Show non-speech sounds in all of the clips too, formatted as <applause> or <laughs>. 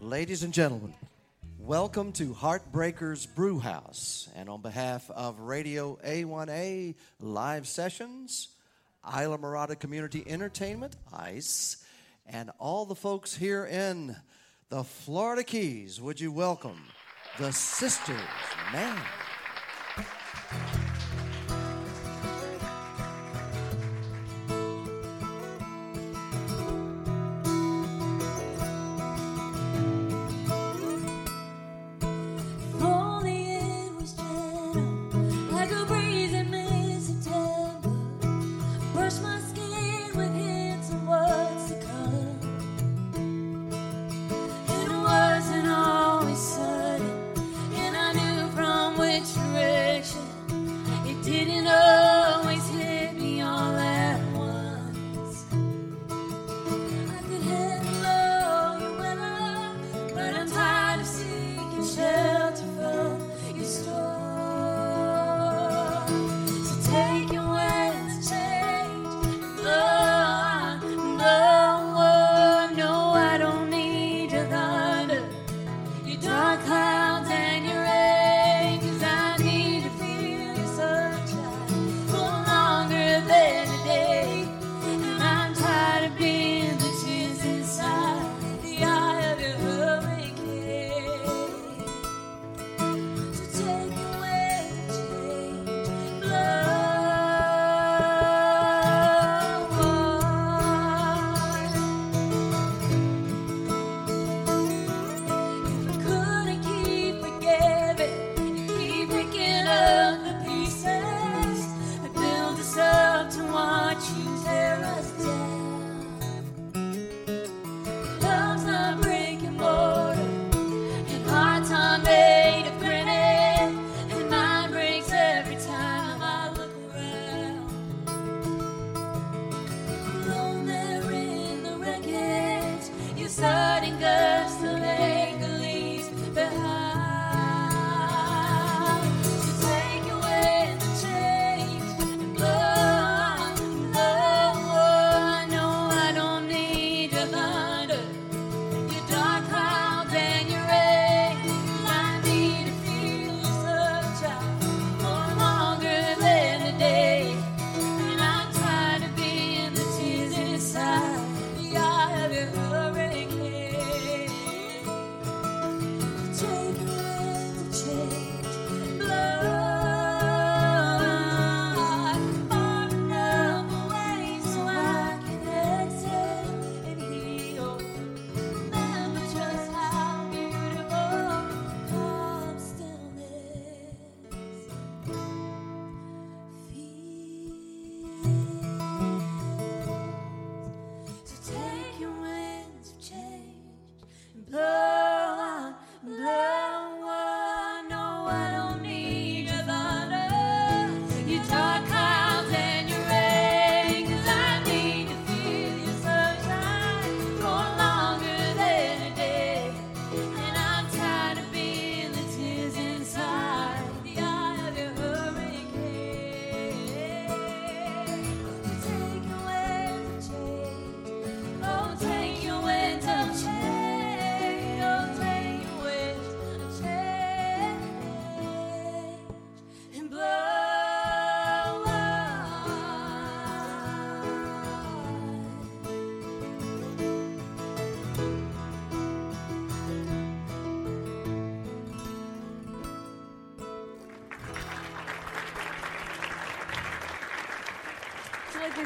Ladies and gentlemen, welcome to Heartbreakers Brew House. And on behalf of Radio A1A Live Sessions, Islamorada Community Entertainment, ICE, and all the folks here in the Florida Keys, would you welcome the Sisters Man?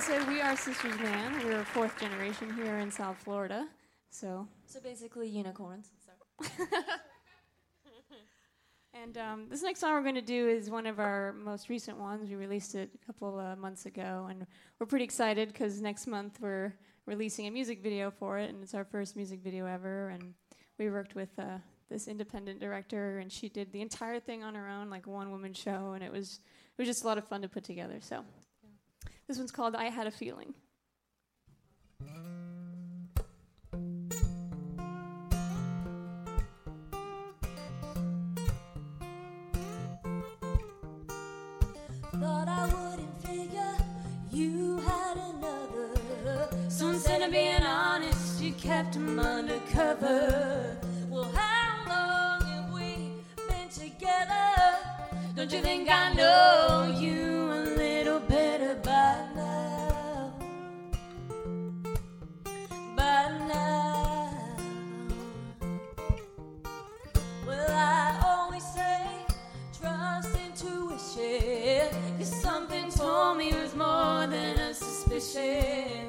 Said, we are Sisters Man. We're fourth generation here in South Florida. So, So basically, unicorns. and <laughs> um, this next song we're going to do is one of our most recent ones. We released it a couple of months ago, and we're pretty excited because next month we're releasing a music video for it, and it's our first music video ever. And we worked with uh, this independent director, and she did the entire thing on her own, like one-woman show, and it was it was just a lot of fun to put together. So, this one's called I Had a Feeling. Thought I wouldn't figure you had another. So instead of being honest, you kept him undercover. Well, how long have we been together? Don't you think I know you? A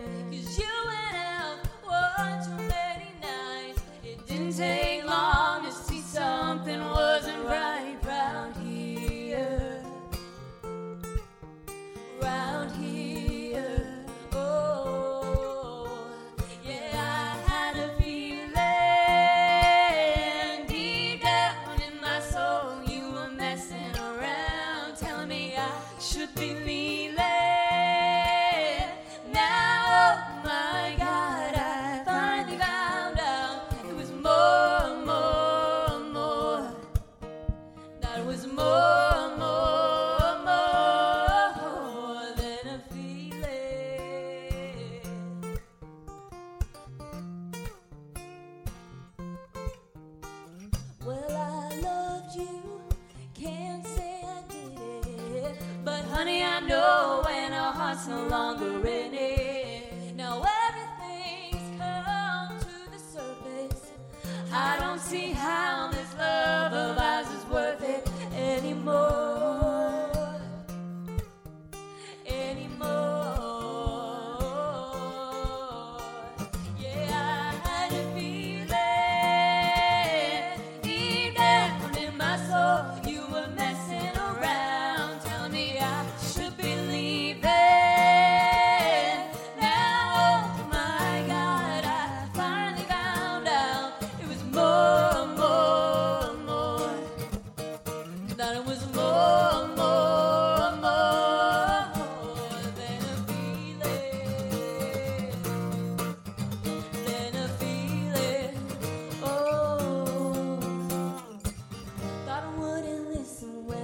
wouldn't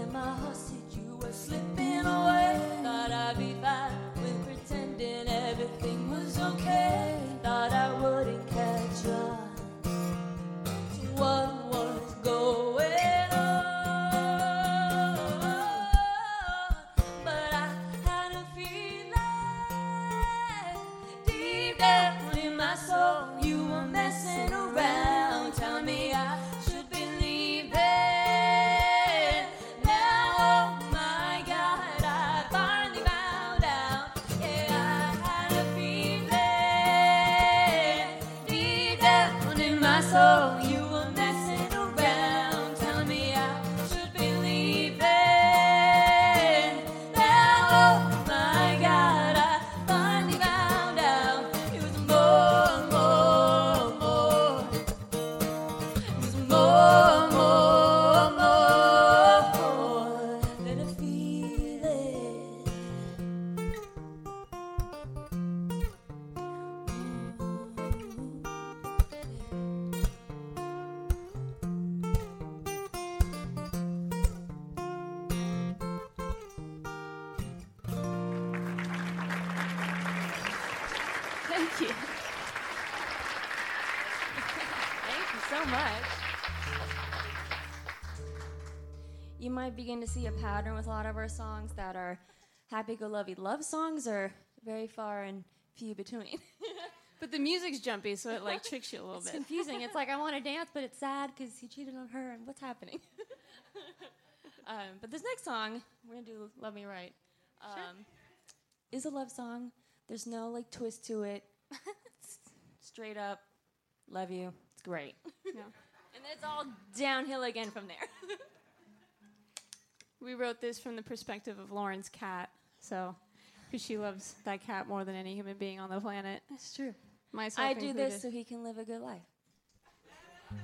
Might begin to see a pattern with a lot of our songs that are happy-go-lucky love songs are very far and few between. <laughs> But the music's jumpy, so it like tricks you a little It's bit. confusing. It's like I want to dance, but it's sad because he cheated on her, and what's happening? <laughs> um, but this next song, we're gonna do "Love Me Right," um, is a love song. There's no like twist to it. It's <laughs> straight up, love you. It's great, No. and then it's all downhill again from there. We wrote this from the perspective of Lauren's cat, so because she loves that cat more than any human being on the planet. That's true. Myself I do this so he can live a good life. <laughs>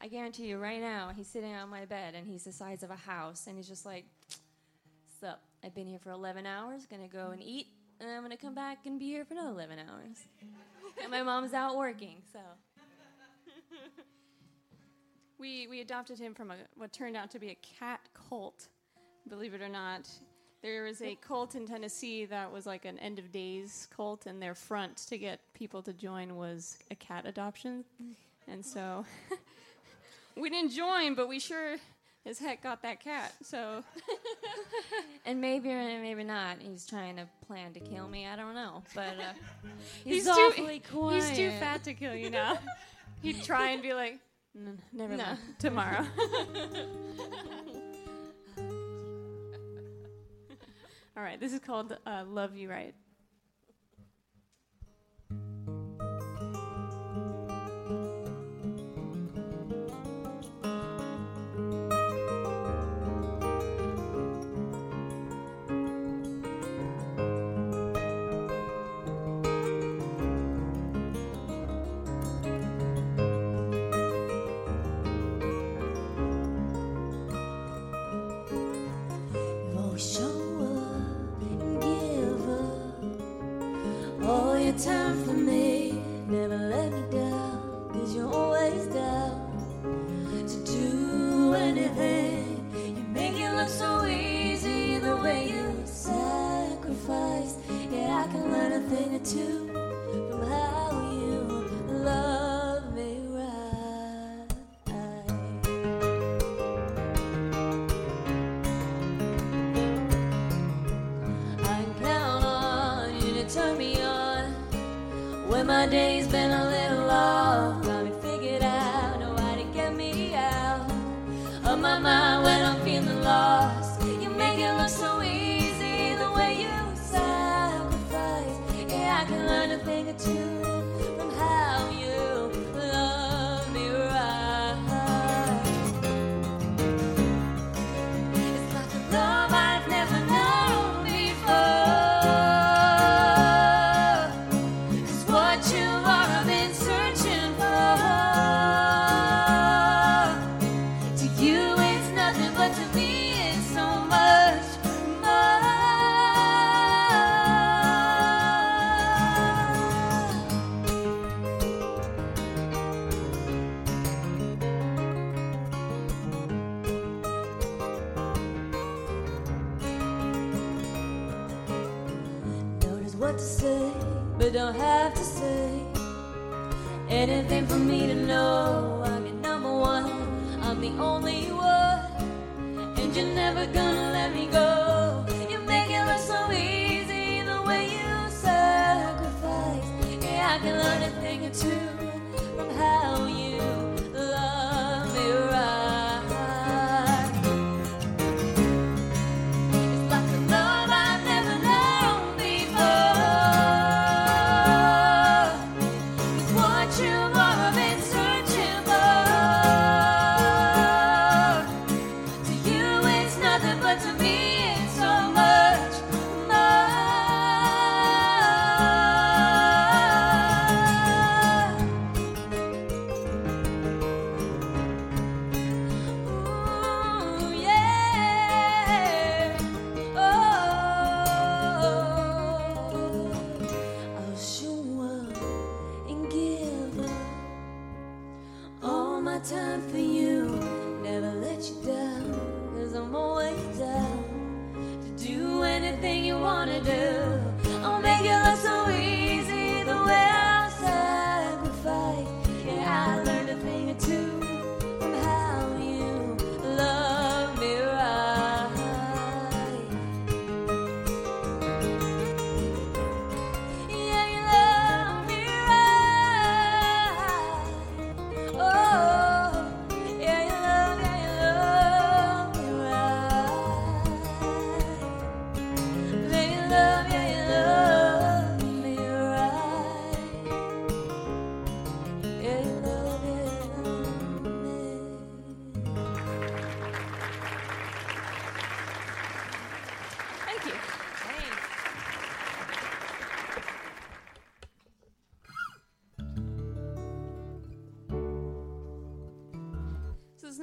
I guarantee you right now, he's sitting on my bed and he's the size of a house and he's just like, Sup, I've been here for 11 hours, gonna go and eat, and I'm gonna come back and be here for another 11 hours. and my mom's out working, so. <laughs> we, we adopted him from a, what turned out to be a cat cult, believe it or not. There was a cult in Tennessee that was like an end of days cult, and their front to get people to join was a cat adoption. Mm. And so <laughs> we didn't join, but we sure as heck got that cat. So, <laughs> and maybe or maybe not. He's trying to plan to kill me. I don't know, but uh, <laughs> he's, he's, awfully too, quiet. He's too fat to kill you now. He'd try and be like, N- never no. mind. <laughs> Tomorrow. <laughs> All right, this is called uh, Love You Right.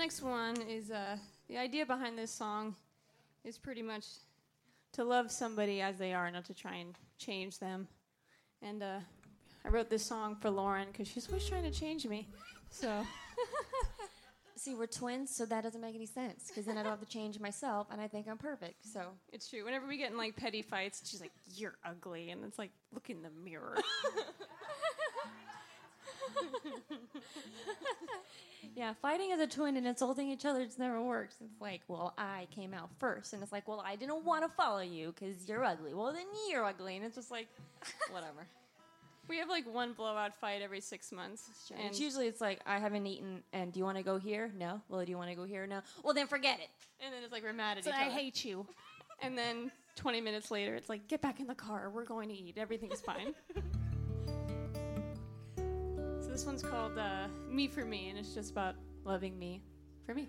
next one is uh, the idea behind this song is pretty much to love somebody as they are, not to try and change them. And uh, I wrote this song for Lauren because she's always trying to change me. So. <laughs> See, we're twins, so that doesn't make any sense because then I don't have to change myself, and I think I'm perfect. So it's true. Whenever we get in like petty fights, she's like, "You're ugly," and it's like, "Look in the mirror." <laughs> <laughs> yeah, fighting as a twin and insulting each other just never works. It's like, well, I came out first, and it's like, well, I didn't want to follow you because you're ugly. Well, then you're ugly, and it's just like, whatever. <laughs> We have like one blowout fight every six months. And it's usually it's like I haven't eaten, and do you want to go here? No. Well, do you want to go here? No. Well, then forget it. And then it's like we're mad at so each other. I hate you. <laughs> And then 20 minutes later, it's like get back in the car. We're going to eat. Everything's fine this one's called uh, Me for Me, and it's just about loving me for me.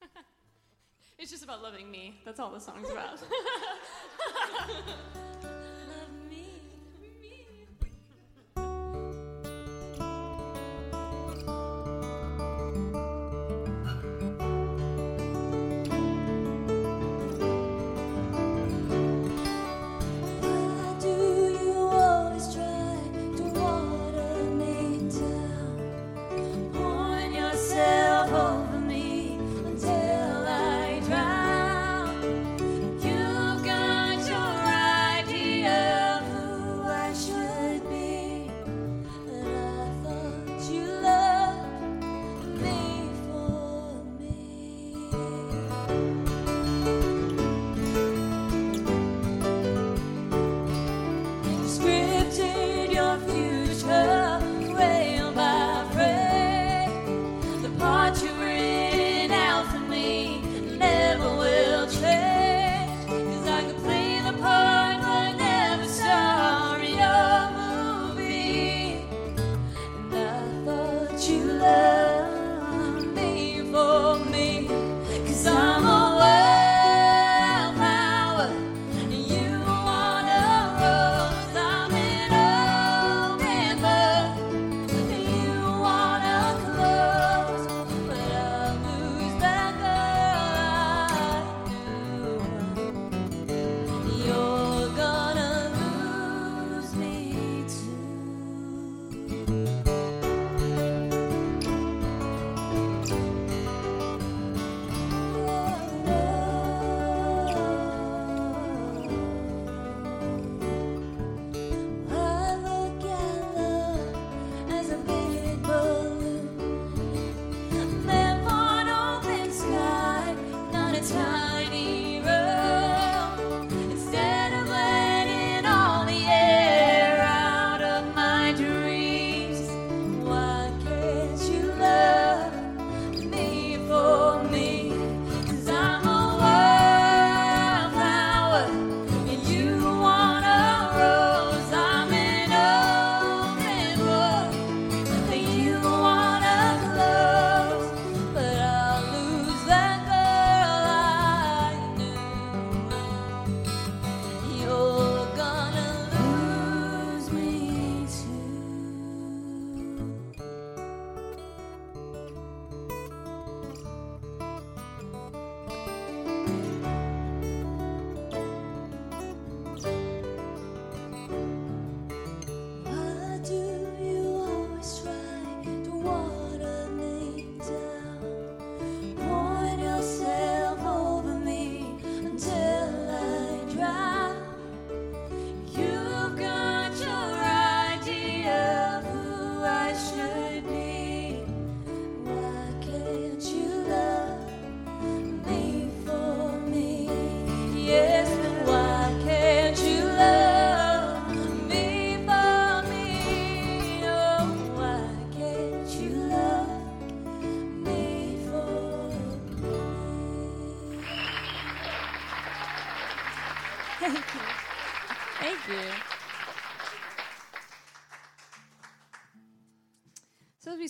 <laughs> it's just about loving me. That's all the song's about. <laughs>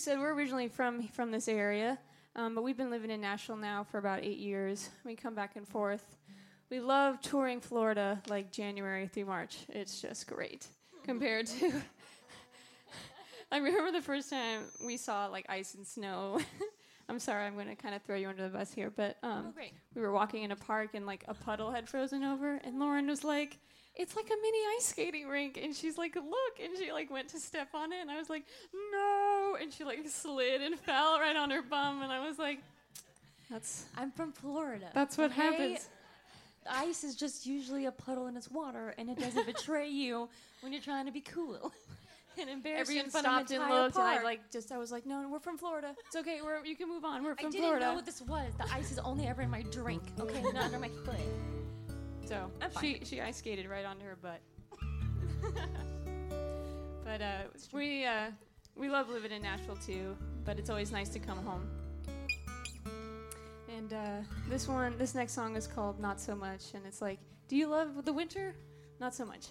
said, we're originally from from this area, um, but we've been living in Nashville now for about eight years. We come back and forth. We love touring Florida like January through March. It's just great compared to. <laughs> I remember the first time we saw like ice and snow. <laughs> I'm sorry, I'm going to kind of throw you under the bus here, but um, Oh, we were walking in a park and like a puddle had frozen over, and Lauren was like, "It's like a mini ice skating rink," and she's like, "Look!" and she like went to step on it, and I was like, "No!" and she like slid and <laughs> fell right on her bum, and I was like, "That's I'm from Florida. that's what okay? happens." Ice is just usually a puddle in its water, and it doesn't betray you when you're trying to be cool. <laughs> <laughs> and embarrassed Everyone stopped and entire looked, and I like just I was like, no, no, we're from Florida. It's okay. We're you can move on. We're from Florida. I didn't Florida. know what this was. The ice is only ever in my drink. Okay, not under my foot. So I'm fine. she she ice skated right onto her butt. <laughs> but uh, we uh, we love living in Nashville too. But it's always nice to come home. And uh, this one, this next song is called "Not So Much," and it's like, do you love the winter? Not so much.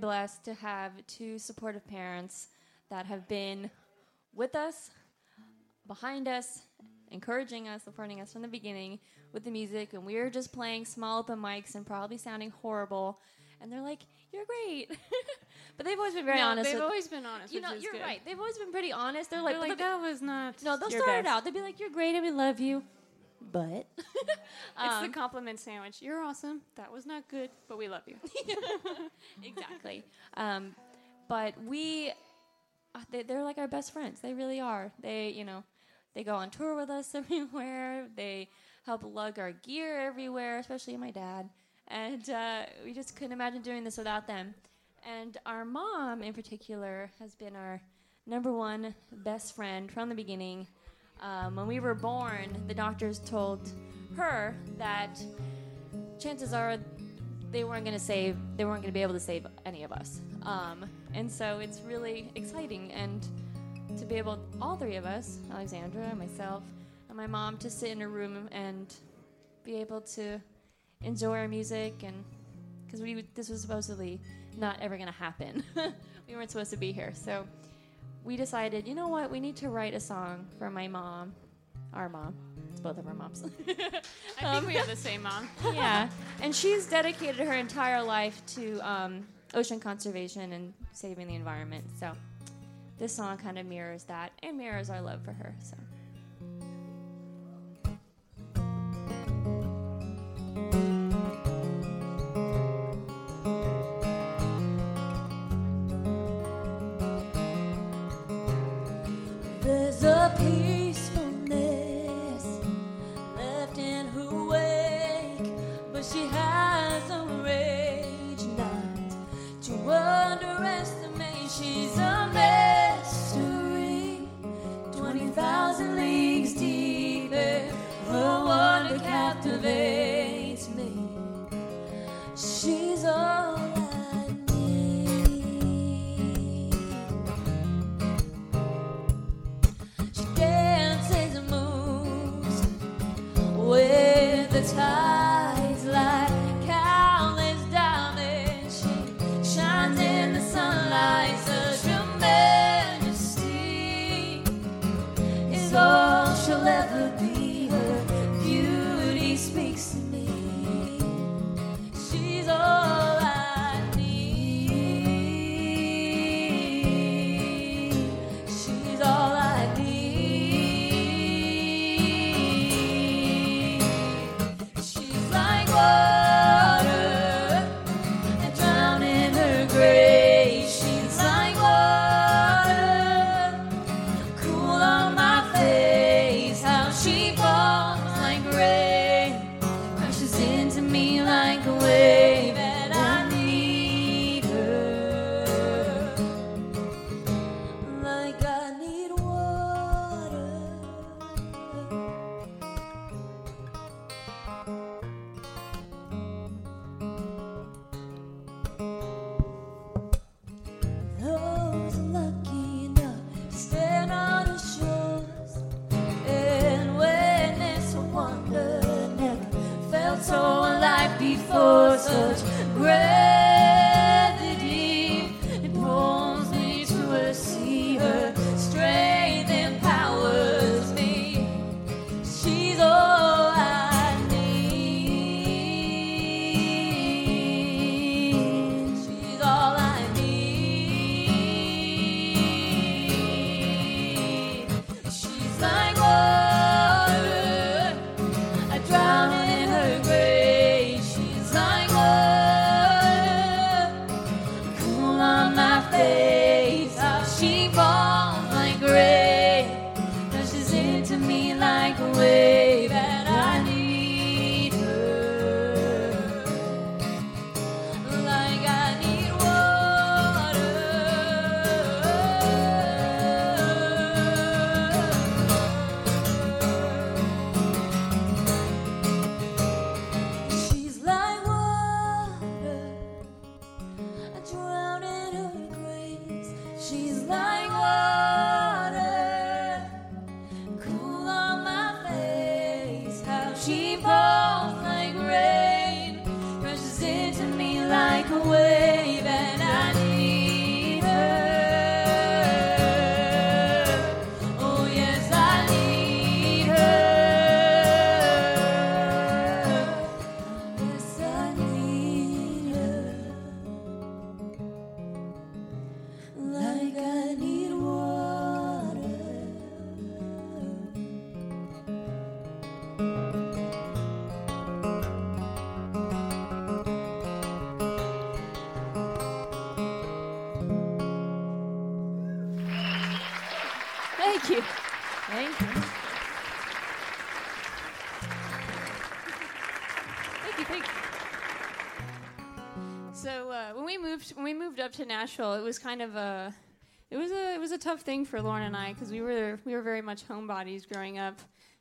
Blessed to have two supportive parents that have been with us, behind us, encouraging us, supporting us from the beginning with the music, and we were just playing small open mics and probably sounding horrible. And they're like, "You're great," <laughs> but they've always been very No, honest. They've with- always been honest. you know, you're good. right. They've always been pretty honest. They're They're like, like, that was not. no, they'll start it out. They'll be like, "You're great and we love you," but <laughs> It's the Um, compliment sandwich. You're awesome. That was not good, but we love you. <laughs> exactly. Um, but we uh, they, they're like our best friends. They really are. They, you know, they go on tour with us <laughs> everywhere. They help lug our gear everywhere, especially my dad. And uh, we just couldn't imagine doing this without them. And our mom, in particular, has been our number one best friend from the beginning. Um, when we were born, the doctors told her that chances are they weren't going to save they weren't going to be able to save any of us. Um, and so it's really exciting and to be able all three of us alexandra myself and my mom to sit in a room and be able to enjoy our music and because we this was supposedly not ever going to happen. <laughs> We weren't supposed to be here. So we decided you know what we need to write a song for my mom our mom it's both of our moms <laughs> I think we have the same mom. <laughs> yeah, and she's dedicated her entire life to um, ocean conservation and saving the environment. So this song kind of mirrors that and mirrors our love for her. So. Shiva. special. It was kind of a it was a it was a tough thing for Lauren and I because we were we were very much homebodies growing up.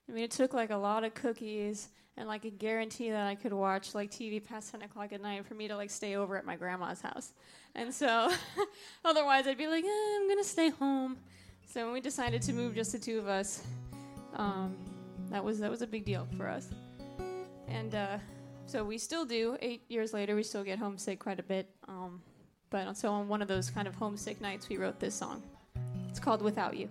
I mean, it took like a lot of cookies and like a guarantee that I could watch like TV past ten o'clock at night for me to like stay over at my grandma's house. And so, <laughs> otherwise, I'd be like, eh, I'm gonna stay home. So when we decided to move, just the two of us, um, that was that was a big deal for us. And uh, so we still do. Eight years later, we still get homesick quite a bit. Um, but so on one of those kind of homesick nights, we wrote this song. It's called Without You.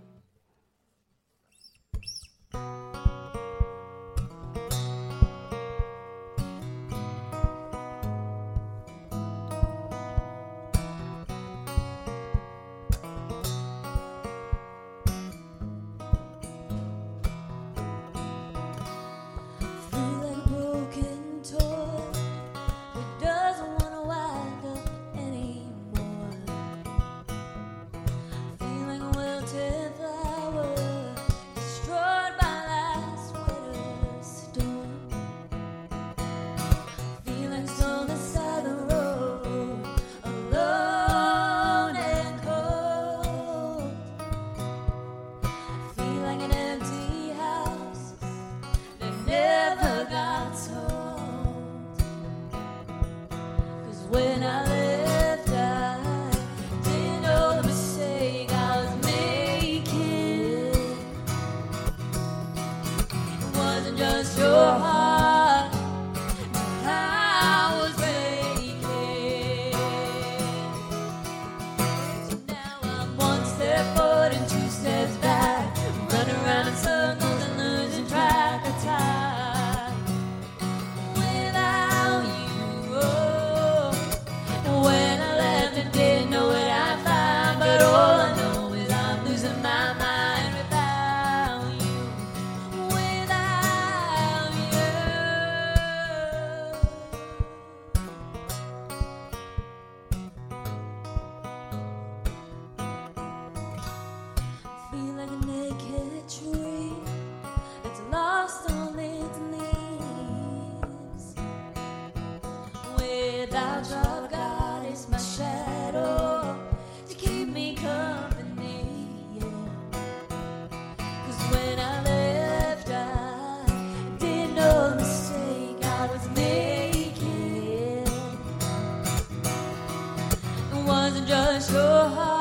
wasn't just your heart.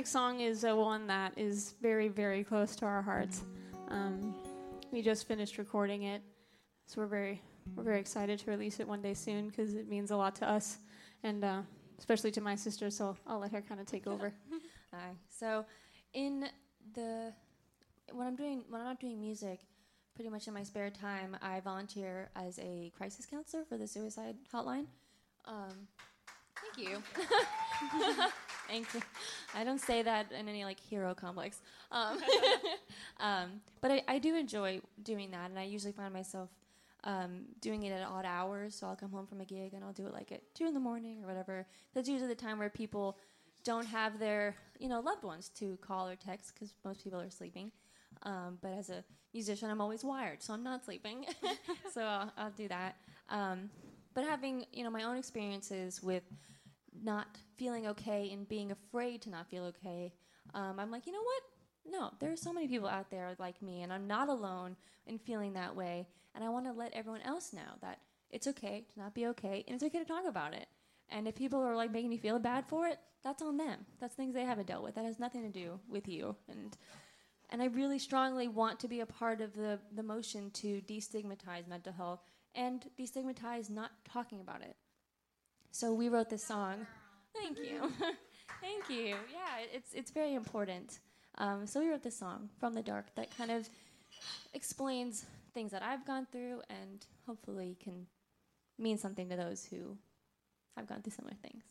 Next song is uh, one that is very, very close to our hearts. Um, we just finished recording it, so we're very, we're very excited to release it one day soon because it means a lot to us, and uh, especially to my sister. So I'll let her kind of take over. <laughs> Hi. So, in the when I'm doing when I'm not doing music, pretty much in my spare time, I volunteer as a crisis counselor for the suicide hotline. Um, thank you. <laughs> thank you. I don't say that in any like hero complex, um, <laughs> <laughs> um, but I, I do enjoy doing that, and I usually find myself um, doing it at odd hours. So I'll come home from a gig and I'll do it like at two in the morning or whatever. That's usually the time where people don't have their you know loved ones to call or text because most people are sleeping. Um, but as a musician, I'm always wired, so I'm not sleeping. <laughs> so I'll, I'll do that. Um, but having you know my own experiences with not feeling okay and being afraid to not feel okay, um, I'm like, you know what? No, there are so many people out there like me, and I'm not alone in feeling that way. And I want to let everyone else know that it's okay to not be okay, and it's okay to talk about it. And if people are like making you feel bad for it, that's on them. That's things they haven't dealt with. That has nothing to do with you. And and I really strongly want to be a part of the the motion to destigmatize mental health and destigmatize not talking about it. So we wrote this song. Thank you, <laughs> thank you. Yeah, it's it's very important. Um, so we wrote this song from the dark that kind of explains things that I've gone through and hopefully can mean something to those who have gone through similar things.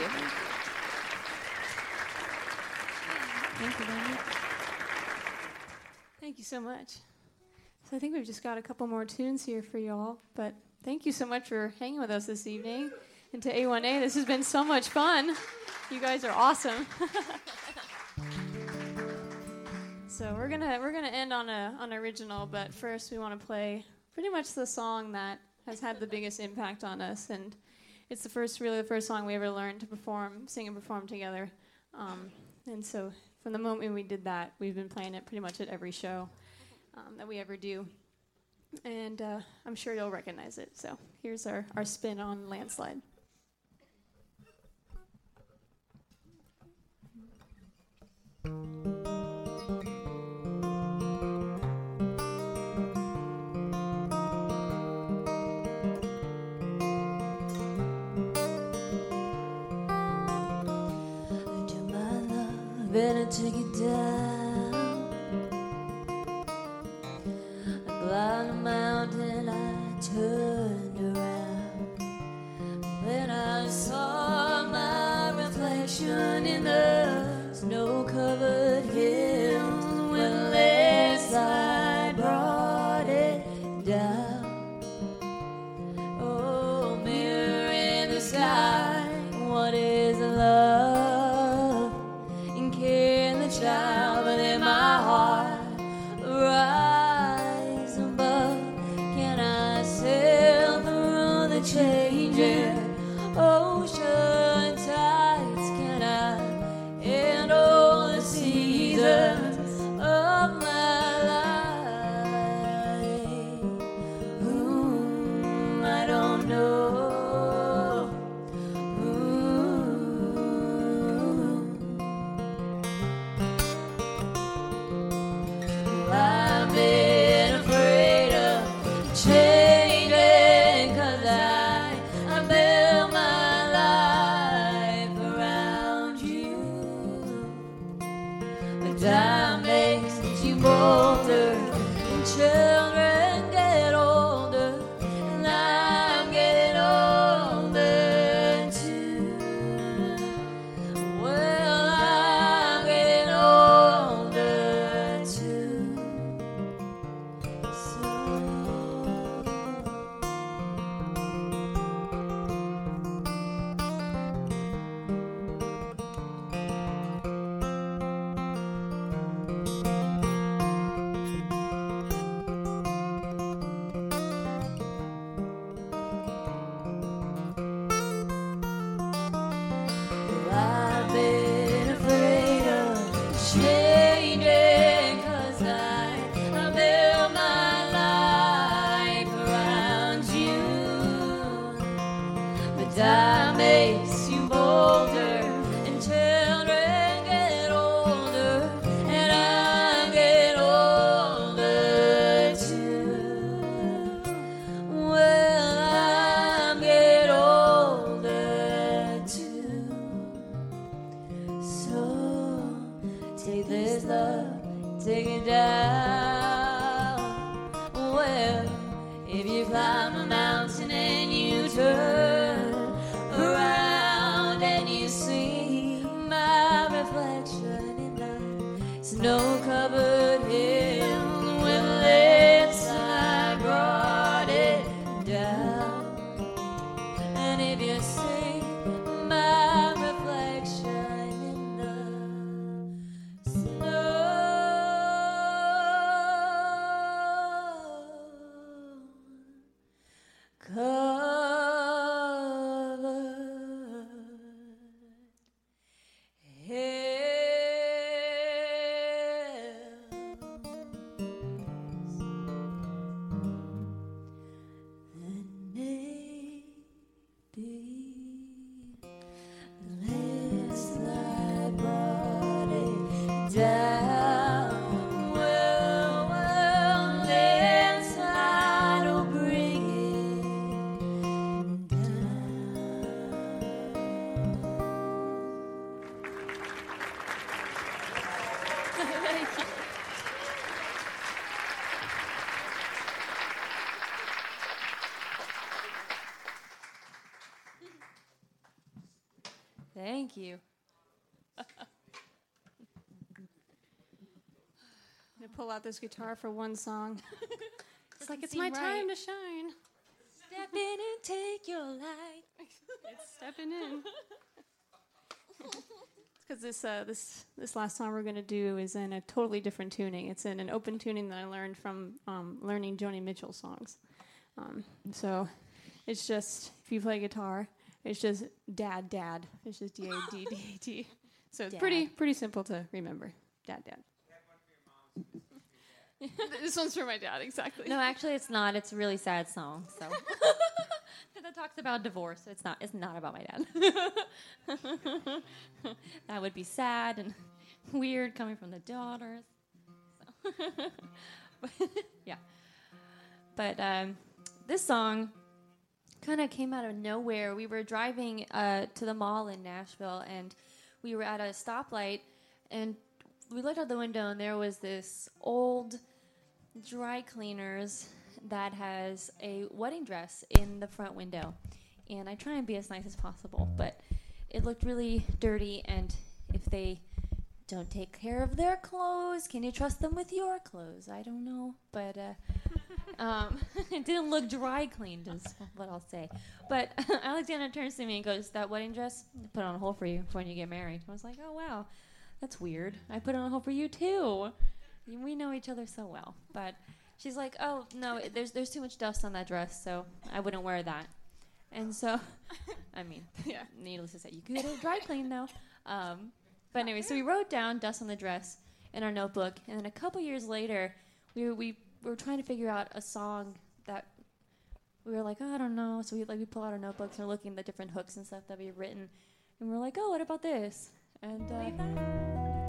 You. Thank you. Thank you so much. So I think we've just got a couple more tunes here for y'all, but thank you so much for hanging with us this evening. And to A1A, this has been so much fun. You guys are awesome. <laughs> so we're gonna we're gonna end on a on original, but first we want to play pretty much the song that has had the biggest impact on us, and it's the first really the first song we ever learned to perform, sing and perform together. Um, and so from the moment we did that, we've been playing it pretty much at every show um, that we ever do. And uh, I'm sure you'll recognize it. So here's our, our spin on Landslide. Better take it down. I climbed a mountain, I turned around. When I saw my reflection in the Well, if you climb a mountain and you turn around and you see my reflection in the snow-covered hills this guitar for one song. <laughs> it's like it's my right. time to shine. Step in and take your light. It's stepping in. Because this uh, this this last song we're gonna do is in a totally different tuning. It's in an open tuning that I learned from um, learning Joni Mitchell songs. Um, so it's just if you play guitar, it's just dad dad. It's just D A D D A D. So it's pretty pretty simple to remember. Dad dad. <laughs> this one's for my dad, exactly. No, actually, it's not. It's a really sad song. So <laughs> that talks about divorce. It's not. It's not about my dad. <laughs> that would be sad and weird coming from the daughters. So. yeah, but um, this song kind of came out of nowhere. We were driving uh, to the mall in Nashville, and we were at a stoplight, and we looked out the window, and there was this old dry cleaners that has a wedding dress in the front window. And I try and be as nice as possible, but it looked really dirty. And if they don't take care of their clothes, can you trust them with your clothes? I don't know, but uh, <laughs> um, <laughs> it didn't look dry cleaned, is what I'll say. But <laughs> Alexander turns to me and goes, "That wedding dress, I put on a hole for you for when you get married." I was like, "Oh wow, that's weird. I put on a hole for you too." We know each other so well. But she's like, "Oh no, there's there's too much dust on that dress, so I wouldn't wear that." And so, <laughs> I mean, Yeah. needless to say, you could get it dry clean though. Um, but anyway, so we wrote down dust on the dress in our notebook, and then a couple years later, we were, we were trying to figure out a song that we were like, oh, I don't know. So we like we pull out our notebooks and we're looking at the different hooks and stuff that we've written, and we're like, oh, what about this? And uh,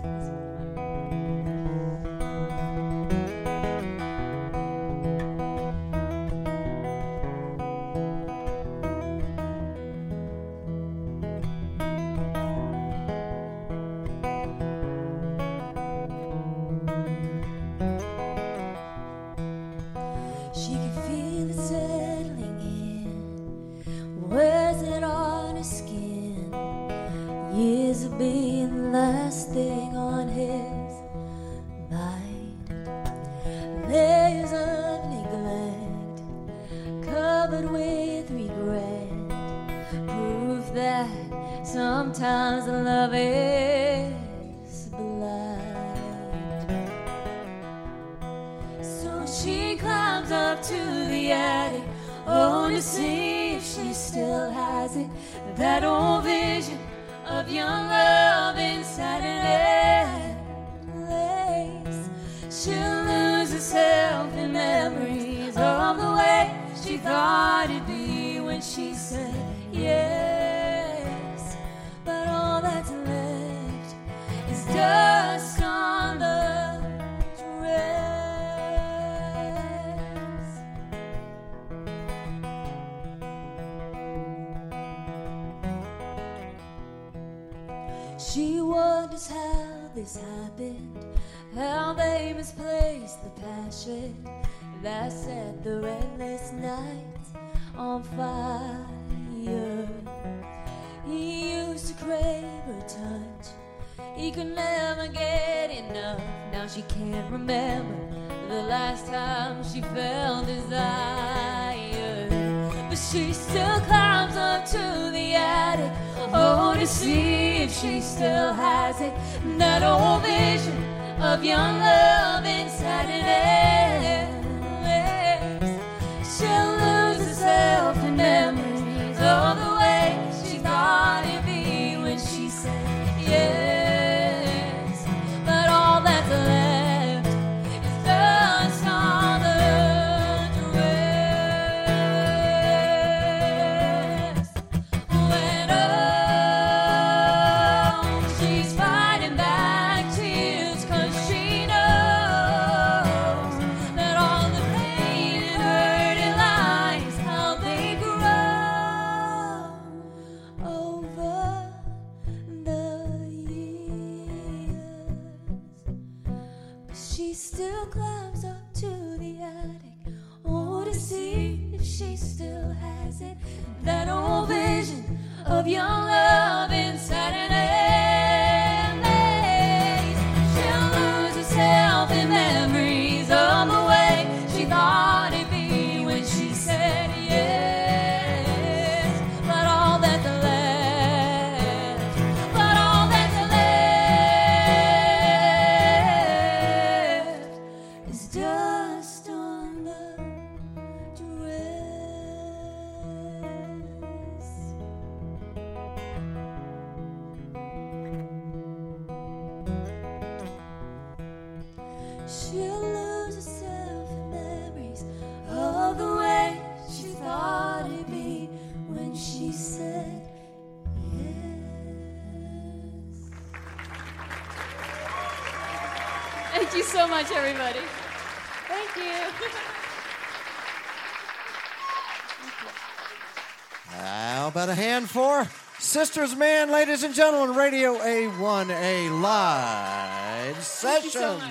How about a hand for Sisters Man, ladies and gentlemen, Radio A1A live sessions. so.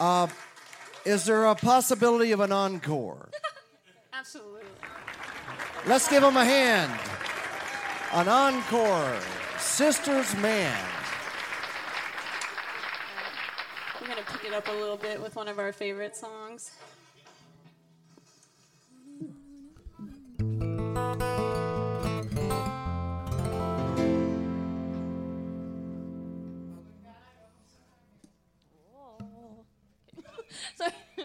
Uh, is there a possibility of an encore? <laughs> Absolutely. Let's give them a hand. An encore, Sisters Man. We're going to pick it up a little bit with one of our favorite songs. <laughs> Sorry. <laughs>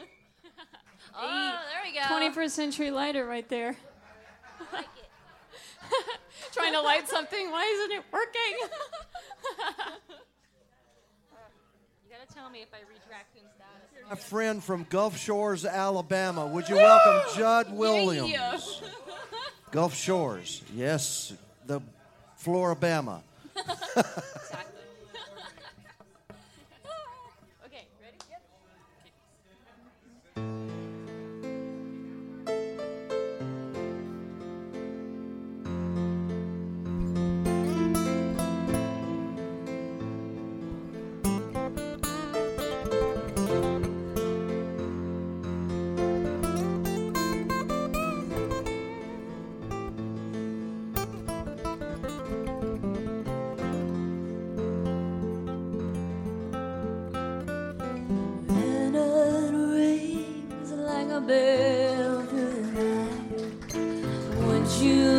oh, there we go. 21st Century Lighter right there. <laughs> Trying to light something. Why isn't it working? You gotta tell me if I reach raccoon status. A friend from Gulf Shores, Alabama. Would you welcome Judd Williams? Yeah. <laughs> Gulf Shores, yes, the Florabama. Exactly. <laughs> okay, ready? Yep. And you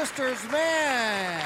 Sisters Man.